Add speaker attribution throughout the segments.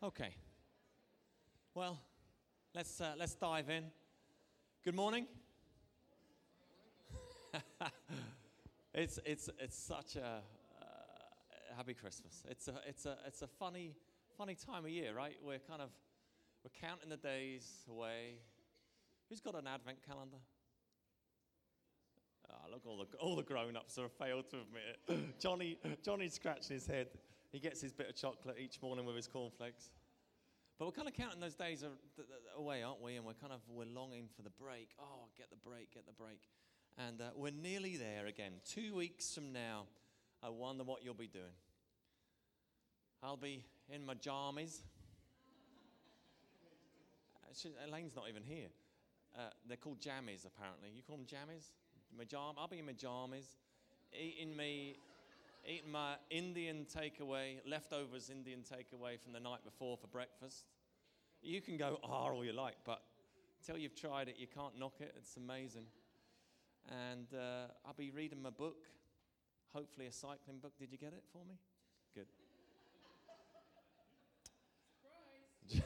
Speaker 1: Okay. Well, let's, uh, let's dive in. Good morning. it's, it's, it's such a uh, happy Christmas. It's a, it's, a, it's a funny, funny time of year, right? We're kind of we're counting the days away. Who's got an advent calendar? Oh, look, all the, all the grown-ups have failed to admit it. Johnny, Johnny's scratching his head. He gets his bit of chocolate each morning with his cornflakes. But we're kind of counting those days away, aren't we? And we're kind of we're longing for the break. Oh, get the break, get the break. And uh, we're nearly there again. Two weeks from now, I wonder what you'll be doing. I'll be in my jammies. Elaine's not even here. Uh, they're called jammies, apparently. You call them jammies? My jam- I'll be in my jammies, eating me eating my Indian takeaway, leftovers Indian takeaway from the night before for breakfast. You can go, ah, all you like, but until you've tried it, you can't knock it. It's amazing. And uh, I'll be reading my book, hopefully a cycling book. Did you get it for me? Good.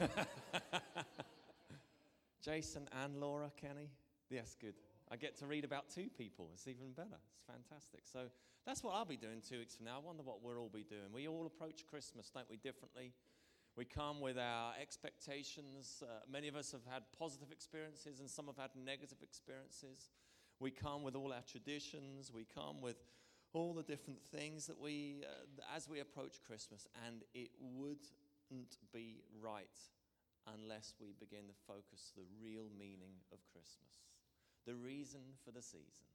Speaker 1: Jason and Laura Kenny. Yes, good. I get to read about two people. It's even better. It's fantastic. So that's what I'll be doing two weeks from now. I wonder what we'll all be doing. We all approach Christmas, don't we, differently? We come with our expectations. Uh, many of us have had positive experiences, and some have had negative experiences. We come with all our traditions. We come with all the different things that we, uh, as we approach Christmas, and it wouldn't be right unless we begin to focus the real meaning of Christmas the reason for the season.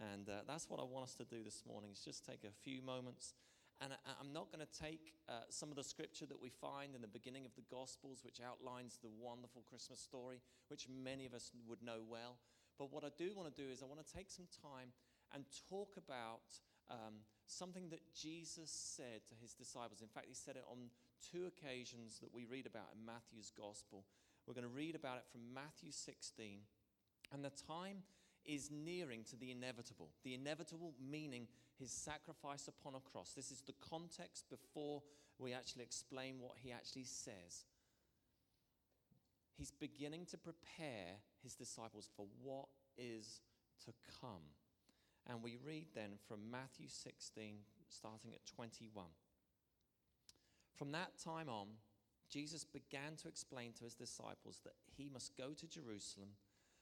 Speaker 1: And uh, that's what I want us to do this morning is just take a few moments. And I, am not going to take uh, some of the scripture that we find in the beginning of the Gospels, which outlines the wonderful Christmas story, which many of us would know well. But what I do want to do is I want to take some time and talk about um, something that Jesus said to his disciples. In fact, he said it on two occasions that we read about in Matthew's Gospel. We're going to read about it from Matthew 16 and the time is nearing to the inevitable. The inevitable meaning his sacrifice upon a cross. This is the context before we actually explain what he actually says. He's beginning to prepare his disciples for what is to come. And we read then from Matthew 16, starting at 21. From that time on, Jesus began to explain to his disciples that he must go to Jerusalem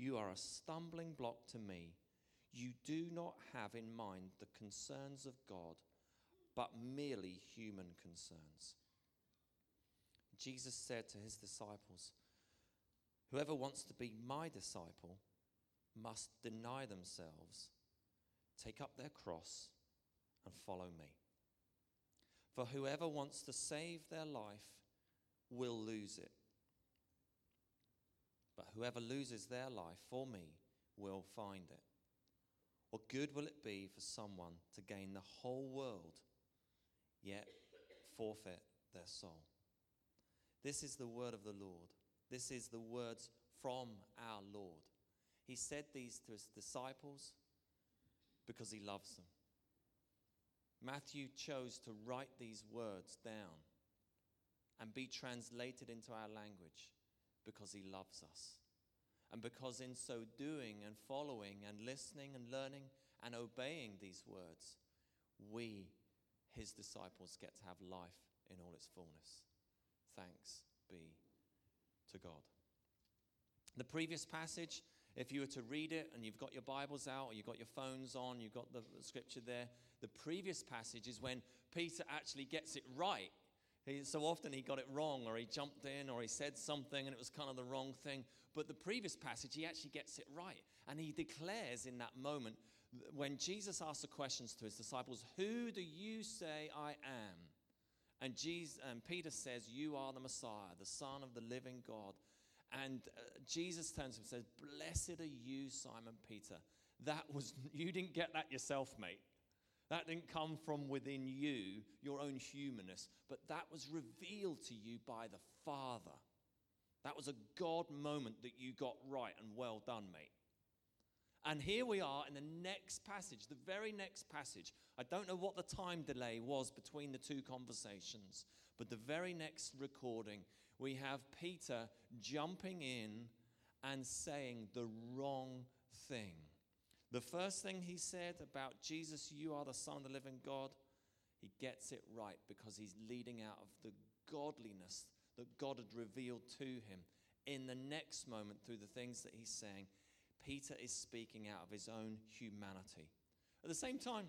Speaker 1: You are a stumbling block to me. You do not have in mind the concerns of God, but merely human concerns. Jesus said to his disciples, Whoever wants to be my disciple must deny themselves, take up their cross, and follow me. For whoever wants to save their life will lose it but whoever loses their life for me will find it. What good will it be for someone to gain the whole world, yet forfeit their soul? This is the word of the Lord. This is the words from our Lord. He said these to his disciples because he loves them. Matthew chose to write these words down and be translated into our language because he loves us. And because in so doing and following and listening and learning and obeying these words, we, his disciples, get to have life in all its fullness. Thanks be to God. The previous passage, if you were to read it and you've got your Bibles out or you've got your phones on, you've got the scripture there, the previous passage is when Peter actually gets it right he, so often he got it wrong, or he jumped in, or he said something and it was kind of the wrong thing. But the previous passage, he actually gets it right. And he declares in that moment, when Jesus asks the questions to his disciples, Who do you say I am? And, Jesus, and Peter says, You are the Messiah, the Son of the living God. And uh, Jesus turns to him and says, Blessed are you, Simon Peter. That was, you didn't get that yourself, mate. That didn't come from within you, your own humanness, but that was revealed to you by the Father. That was a God moment that you got right, and well done, mate. And here we are in the next passage, the very next passage. I don't know what the time delay was between the two conversations, but the very next recording, we have Peter jumping in and saying the wrong thing. The first thing he said about Jesus, you are the Son of the living God, he gets it right because he's leading out of the godliness that God had revealed to him. In the next moment, through the things that he's saying, Peter is speaking out of his own humanity. At the same time,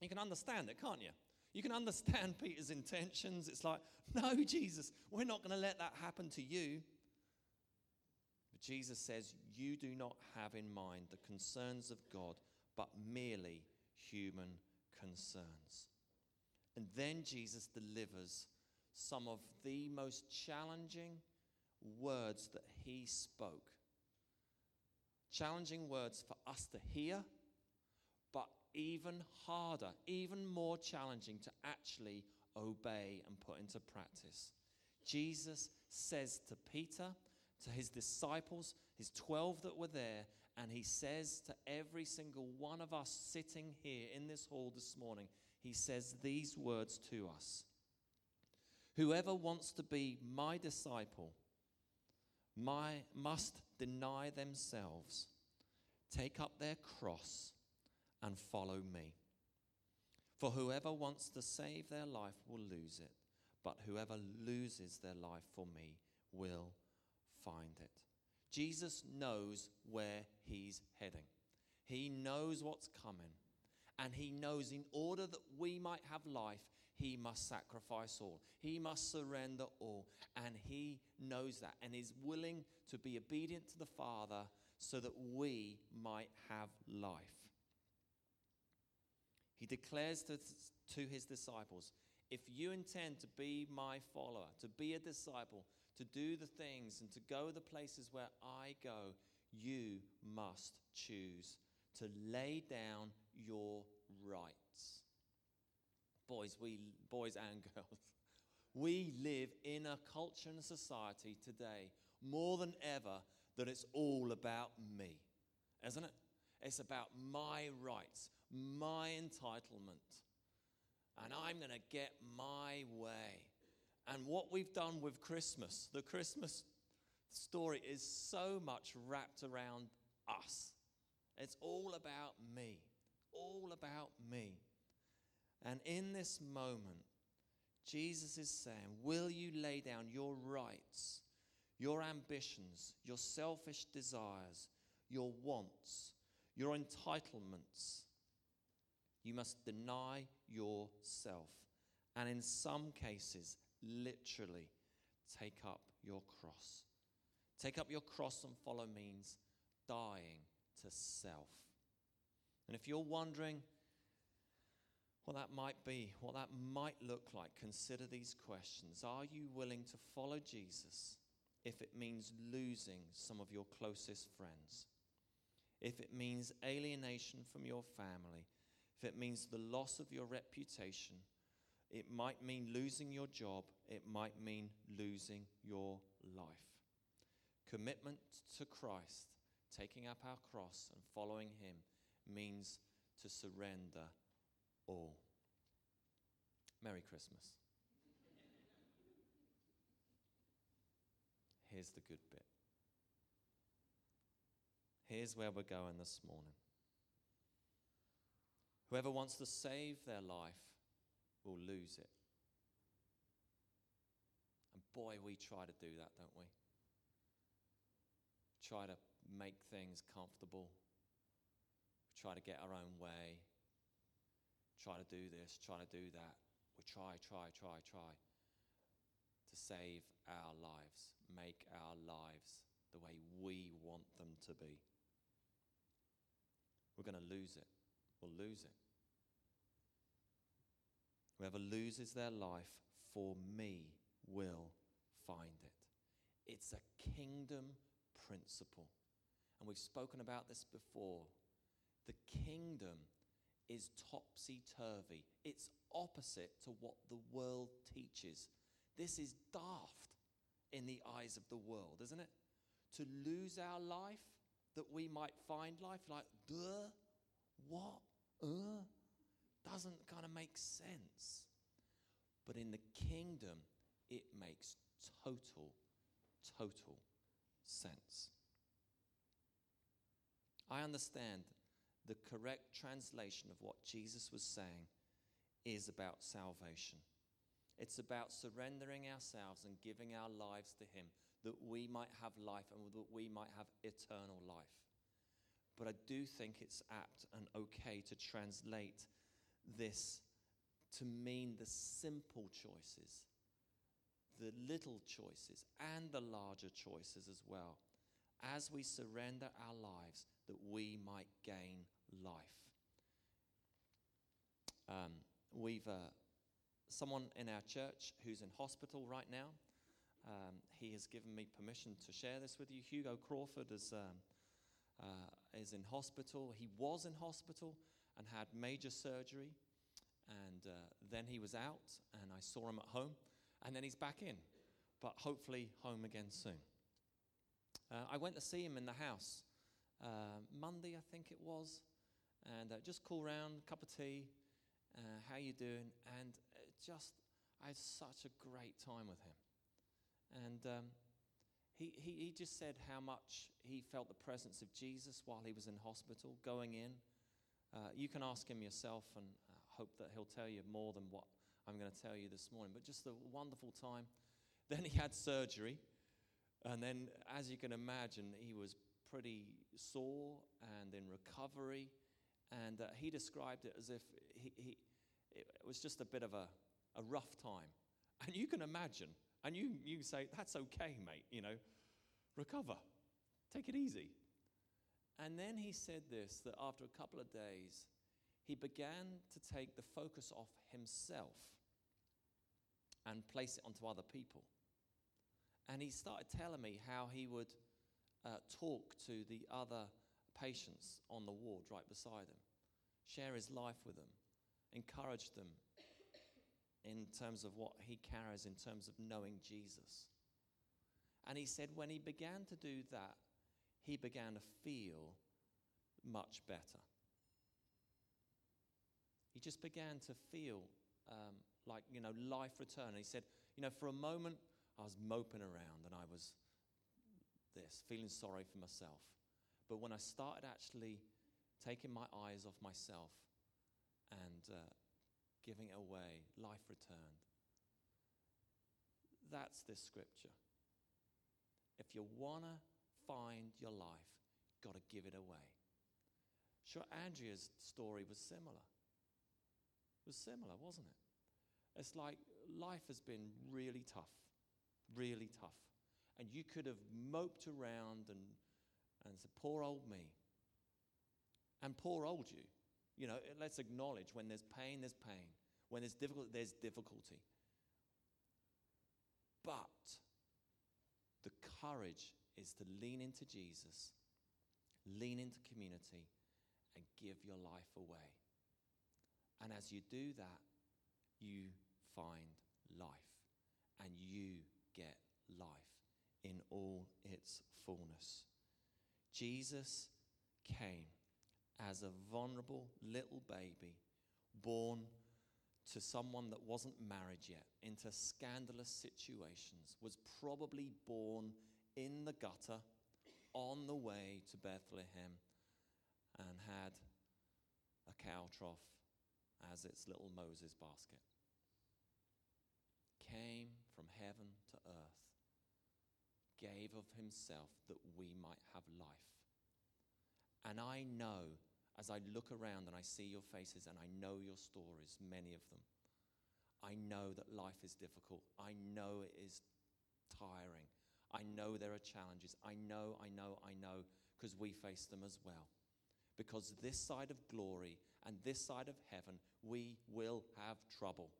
Speaker 1: you can understand it, can't you? You can understand Peter's intentions. It's like, no, Jesus, we're not going to let that happen to you. But Jesus says, You do not have in mind the concerns of God, but merely human concerns. And then Jesus delivers some of the most challenging words that he spoke. Challenging words for us to hear, but even harder, even more challenging to actually obey and put into practice. Jesus says to Peter, to his disciples, his 12 that were there, and he says to every single one of us sitting here in this hall this morning, he says these words to us Whoever wants to be my disciple my, must deny themselves, take up their cross, and follow me. For whoever wants to save their life will lose it, but whoever loses their life for me will find it. Jesus knows where he's heading, he knows what's coming. And he knows in order that we might have life, he must sacrifice all. He must surrender all. And he knows that and is willing to be obedient to the Father so that we might have life. He declares to, to his disciples if you intend to be my follower, to be a disciple, to do the things and to go the places where I go, you must choose to lay down your rights. Boys, we boys and girls, we live in a culture and a society today more than ever that it's all about me, isn't it? It's about my rights, my entitlement, and I'm going to get my way. And what we've done with Christmas, the Christmas story is so much wrapped around us. It's all about me, all about me. And in this moment, Jesus is saying, Will you lay down your rights, your ambitions, your selfish desires, your wants, your entitlements? You must deny yourself. And in some cases, literally take up your cross. Take up your cross and follow means dying to self. And if you're wondering what that might be, what that might look like, consider these questions. Are you willing to follow Jesus if it means losing some of your closest friends? If it means alienation from your family? If it means the loss of your reputation? It might mean losing your job. It might mean losing your life. Commitment to Christ, taking up our cross and following Him, means to surrender all. Merry Christmas. Here's the good bit. Here's where we're going this morning. Whoever wants to save their life will lose it. And boy, we try to do that, don't we? Try to make things comfortable, try to get our own way, try to do this, try to do that. We try, try, try, try to save our lives, make our lives the way we want them to be. We're going to lose it. We'll lose it. Whoever loses their life for me will find it. It's a kingdom principle. And we've spoken about this before. The kingdom is topsy turvy, it's opposite to what the world teaches. This is daft in the eyes of the world, isn't it? To lose our life that we might find life, like, duh? Uh? Doesn't kind of make sense. But in the kingdom, it makes total, total sense. I understand the correct translation of what Jesus was saying is about salvation. It's about surrendering ourselves and giving our lives to Him that we might have life and that we might have eternal life. But I do think it's apt and okay to translate this to mean the simple choices, the little choices, and the larger choices as well, as we surrender our lives that we might gain life. Um, we've uh, someone in our church who's in hospital right now. Um, he has given me permission to share this with you. Hugo Crawford is, um, uh, is in hospital. He was in hospital and had major surgery. And uh, then he was out, and I saw him at home. And then he's back in, but hopefully home again soon. Uh, I went to see him in the house uh, Monday, I think it was, and uh, just call round, cup of tea, uh, how you doing? And just, I had such a great time with him. And um, he, he, he just said how much he felt the presence of Jesus while he was in hospital, going in. Uh, you can ask him yourself and uh, hope that he'll tell you more than what I'm going to tell you this morning. But just a wonderful time. Then he had surgery. And then, as you can imagine, he was pretty sore and in recovery. And uh, he described it as if he, he, it was just a bit of a, a rough time. And you can imagine, and you, you say, That's okay, mate, you know, recover, take it easy. And then he said this that after a couple of days, he began to take the focus off himself and place it onto other people. And he started telling me how he would uh, talk to the other patients on the ward right beside him, share his life with them, encourage them in terms of what he carries in terms of knowing Jesus. And he said when he began to do that, he began to feel much better. He just began to feel um, like, you know, life return. And he said, you know, for a moment, I was moping around and I was this, feeling sorry for myself. But when I started actually taking my eyes off myself and uh, giving it away, life returned. That's this scripture. If you want to find your life, got to give it away. Sure, Andrea's story was similar. It was similar, wasn't it? It's like life has been really tough, really tough. And you could have moped around and, and said, Poor old me. And poor old you. You know, let's acknowledge when there's pain, there's pain. When there's difficulty, there's difficulty. But the courage is to lean into Jesus, lean into community, and give your life away. And as you do that, you find life and you get life in all its fullness. Jesus came as a vulnerable little baby born to someone that wasn't married yet into scandalous situations, was probably born in the gutter on the way to Bethlehem and had a cow trough as its little Moses basket. Came from heaven to earth, gave of himself that we might have life. And I know as I look around and I see your faces and I know your stories, many of them, I know that life is difficult. I know it is tiring. I know there are challenges. I know, I know, I know, because we face them as well. Because this side of glory and this side of heaven, we will have trouble.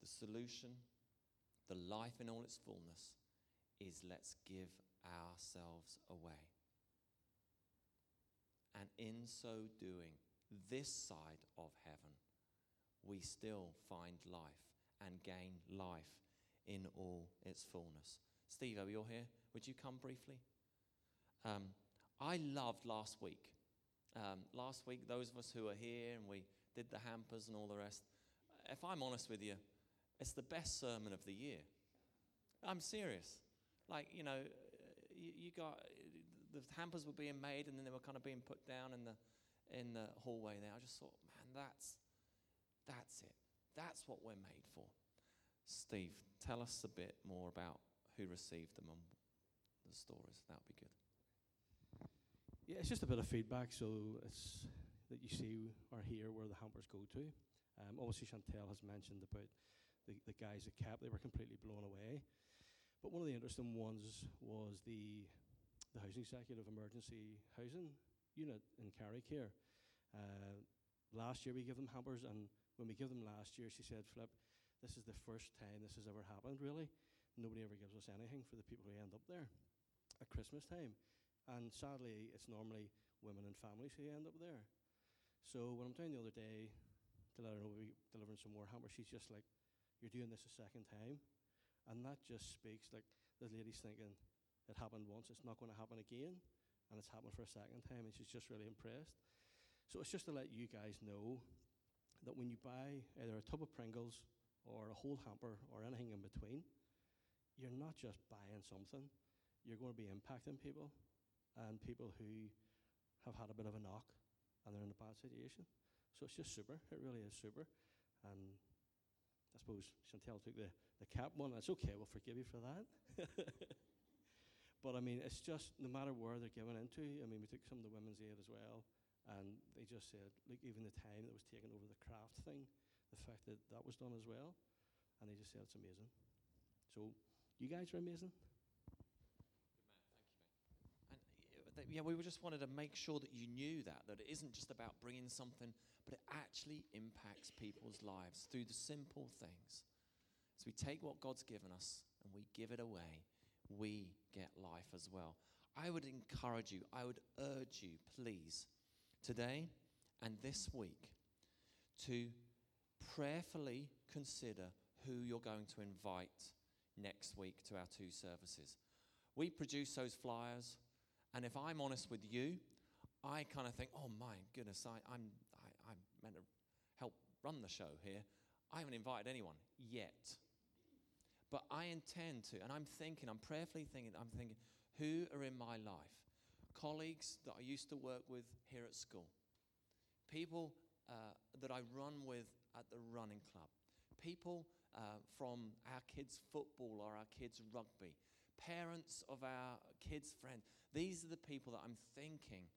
Speaker 1: The solution, the life in all its fullness, is let's give ourselves away. And in so doing, this side of heaven we still find life and gain life in all its fullness. Steve, are you here? Would you come briefly? Um, I loved last week. Um, last week, those of us who are here and we did the hampers and all the rest, if I'm honest with you, it's the best sermon of the year. I'm serious. Like, you know, you, you got the hampers were being made and then they were kind of being put down in the in the hallway there. I just thought, man, that's that's it. That's what we're made for. Steve, tell us a bit more about who received them and the stories. That would be good.
Speaker 2: Yeah, it's just a bit of feedback, so it's that you see or hear where the hampers go to. Um, obviously, Chantel has mentioned about the, the guys at CAP, they were completely blown away. But one of the interesting ones was the the housing executive emergency housing unit in Carricare. Uh, last year we gave them hampers, and when we gave them last year, she said, "Flip, this is the first time this has ever happened. Really, nobody ever gives us anything for the people who end up there at Christmas time." And sadly, it's normally women and families who end up there. So when I'm down the other day to let her know we're delivering some more hampers, she's just like, You're doing this a second time. And that just speaks like the lady's thinking, It happened once, it's not going to happen again. And it's happened for a second time, and she's just really impressed. So it's just to let you guys know that when you buy either a tub of Pringles or a whole hamper or anything in between, you're not just buying something, you're going to be impacting people and people who have had a bit of a knock and they're in a bad situation. So it's just super. It really is super. And I suppose Chantel took the, the cap one. That's okay. We'll forgive you for that. but I mean, it's just no matter where they're given into. I mean, we took some of the women's aid as well. And they just said, look, even the time that was taken over the craft thing, the fact that that was done as well. And they just said it's amazing. So you guys are amazing.
Speaker 1: that, yeah, we just wanted to make sure that you knew that, that it isn't just about bringing something, but it actually impacts people's lives through the simple things. As we take what God's given us and we give it away, we get life as well. I would encourage you, I would urge you, please, today and this week, to prayerfully consider who you're going to invite next week to our two services. We produce those flyers and if I'm honest with you, I kind of think, oh my goodness, I, I'm, I, I'm meant to help run the show here. I haven't invited anyone yet. But I intend to, and I'm thinking, I'm prayerfully thinking, I'm thinking, who are in my life? Colleagues that I used to work with here at school, people uh, that I run with at the running club, people uh, from our kids' football or our kids' rugby, parents of our kids' friends. These are the people that I'm thinking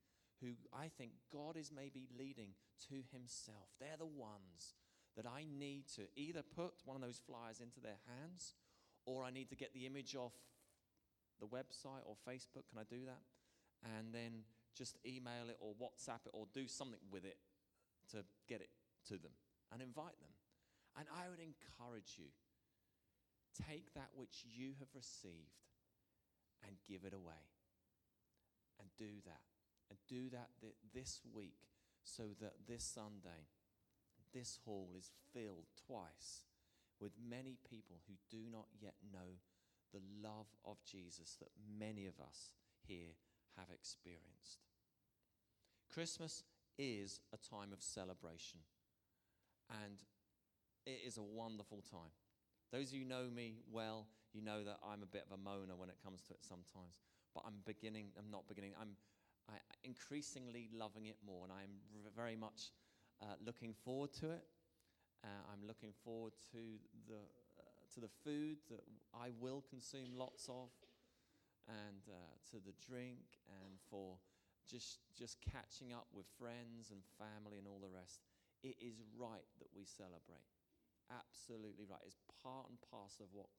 Speaker 1: who I think God is maybe leading to Himself. They're the ones that I need to either put one of those flyers into their hands or I need to get the image off the website or Facebook. Can I do that? And then just email it or WhatsApp it or do something with it to get it to them and invite them. And I would encourage you take that which you have received and give it away. And do that. And do that th- this week so that this Sunday, this hall is filled twice with many people who do not yet know the love of Jesus that many of us here have experienced. Christmas is a time of celebration, and it is a wonderful time. Those of you know me well, you know that I'm a bit of a moaner when it comes to it sometimes. But I'm beginning, I'm not beginning, I'm I, increasingly loving it more. And I'm very much uh, looking forward to it. Uh, I'm looking forward to the, uh, to the food that I will consume lots of, and uh, to the drink, and for just, just catching up with friends and family and all the rest. It is right that we celebrate. Absolutely right. It's part and parcel of what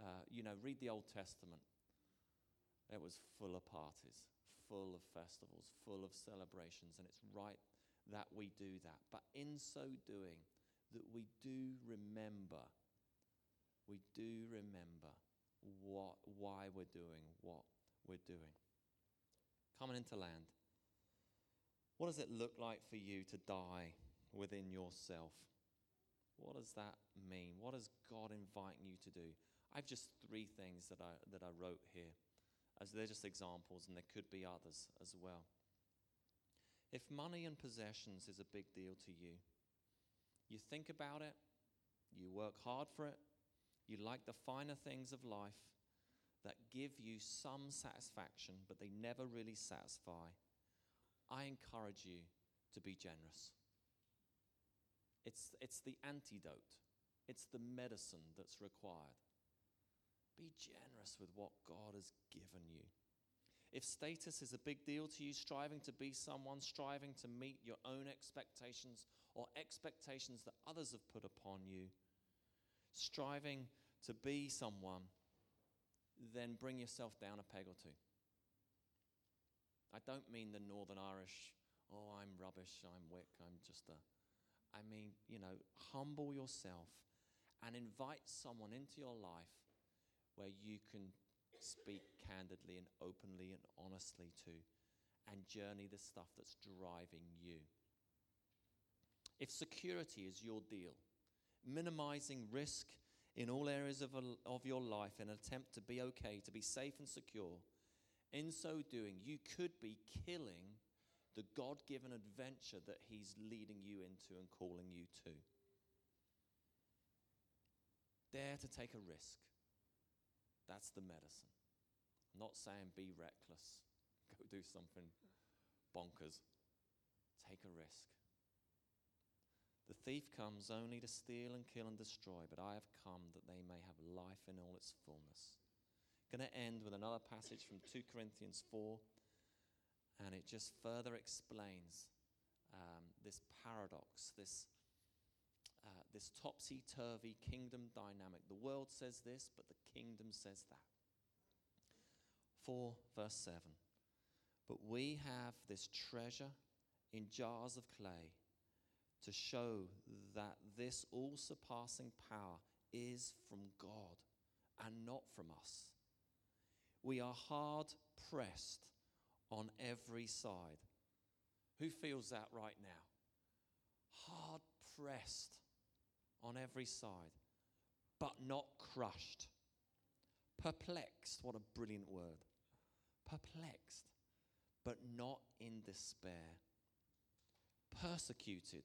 Speaker 1: uh, you know, read the Old Testament. It was full of parties, full of festivals, full of celebrations, and it's right that we do that. But in so doing, that we do remember we do remember what, why we're doing what we're doing. Coming into land. What does it look like for you to die within yourself? What does that mean? What is God inviting you to do? I've just three things that I, that I wrote here, as they're just examples, and there could be others as well. If money and possessions is a big deal to you, you think about it, you work hard for it, you like the finer things of life that give you some satisfaction, but they never really satisfy. I encourage you to be generous. It's, it's the antidote, it's the medicine that's required. Be generous with what God has given you. If status is a big deal to you, striving to be someone, striving to meet your own expectations or expectations that others have put upon you, striving to be someone, then bring yourself down a peg or two. I don't mean the Northern Irish, oh, I'm rubbish, I'm wick, I'm just a. I mean, you know, humble yourself and invite someone into your life where you can speak candidly and openly and honestly to and journey the stuff that's driving you. If security is your deal, minimizing risk in all areas of, a, of your life in an attempt to be okay, to be safe and secure, in so doing, you could be killing the God given adventure that He's leading you into and calling you to. Dare to take a risk. That's the medicine. I'm not saying be reckless, go do something bonkers. Take a risk. The thief comes only to steal and kill and destroy, but I have come that they may have life in all its fullness. Going to end with another passage from 2 Corinthians 4 and it just further explains um, this paradox, this, uh, this topsy turvy kingdom dynamic. The world says this, but the kingdom says that. 4, verse 7. But we have this treasure in jars of clay to show that this all surpassing power is from God and not from us. We are hard pressed on every side. Who feels that right now? Hard pressed on every side, but not crushed. Perplexed, what a brilliant word. Perplexed, but not in despair. Persecuted,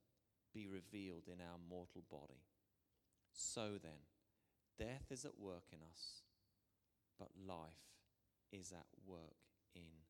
Speaker 1: be revealed in our mortal body. So then, death is at work in us, but life is at work in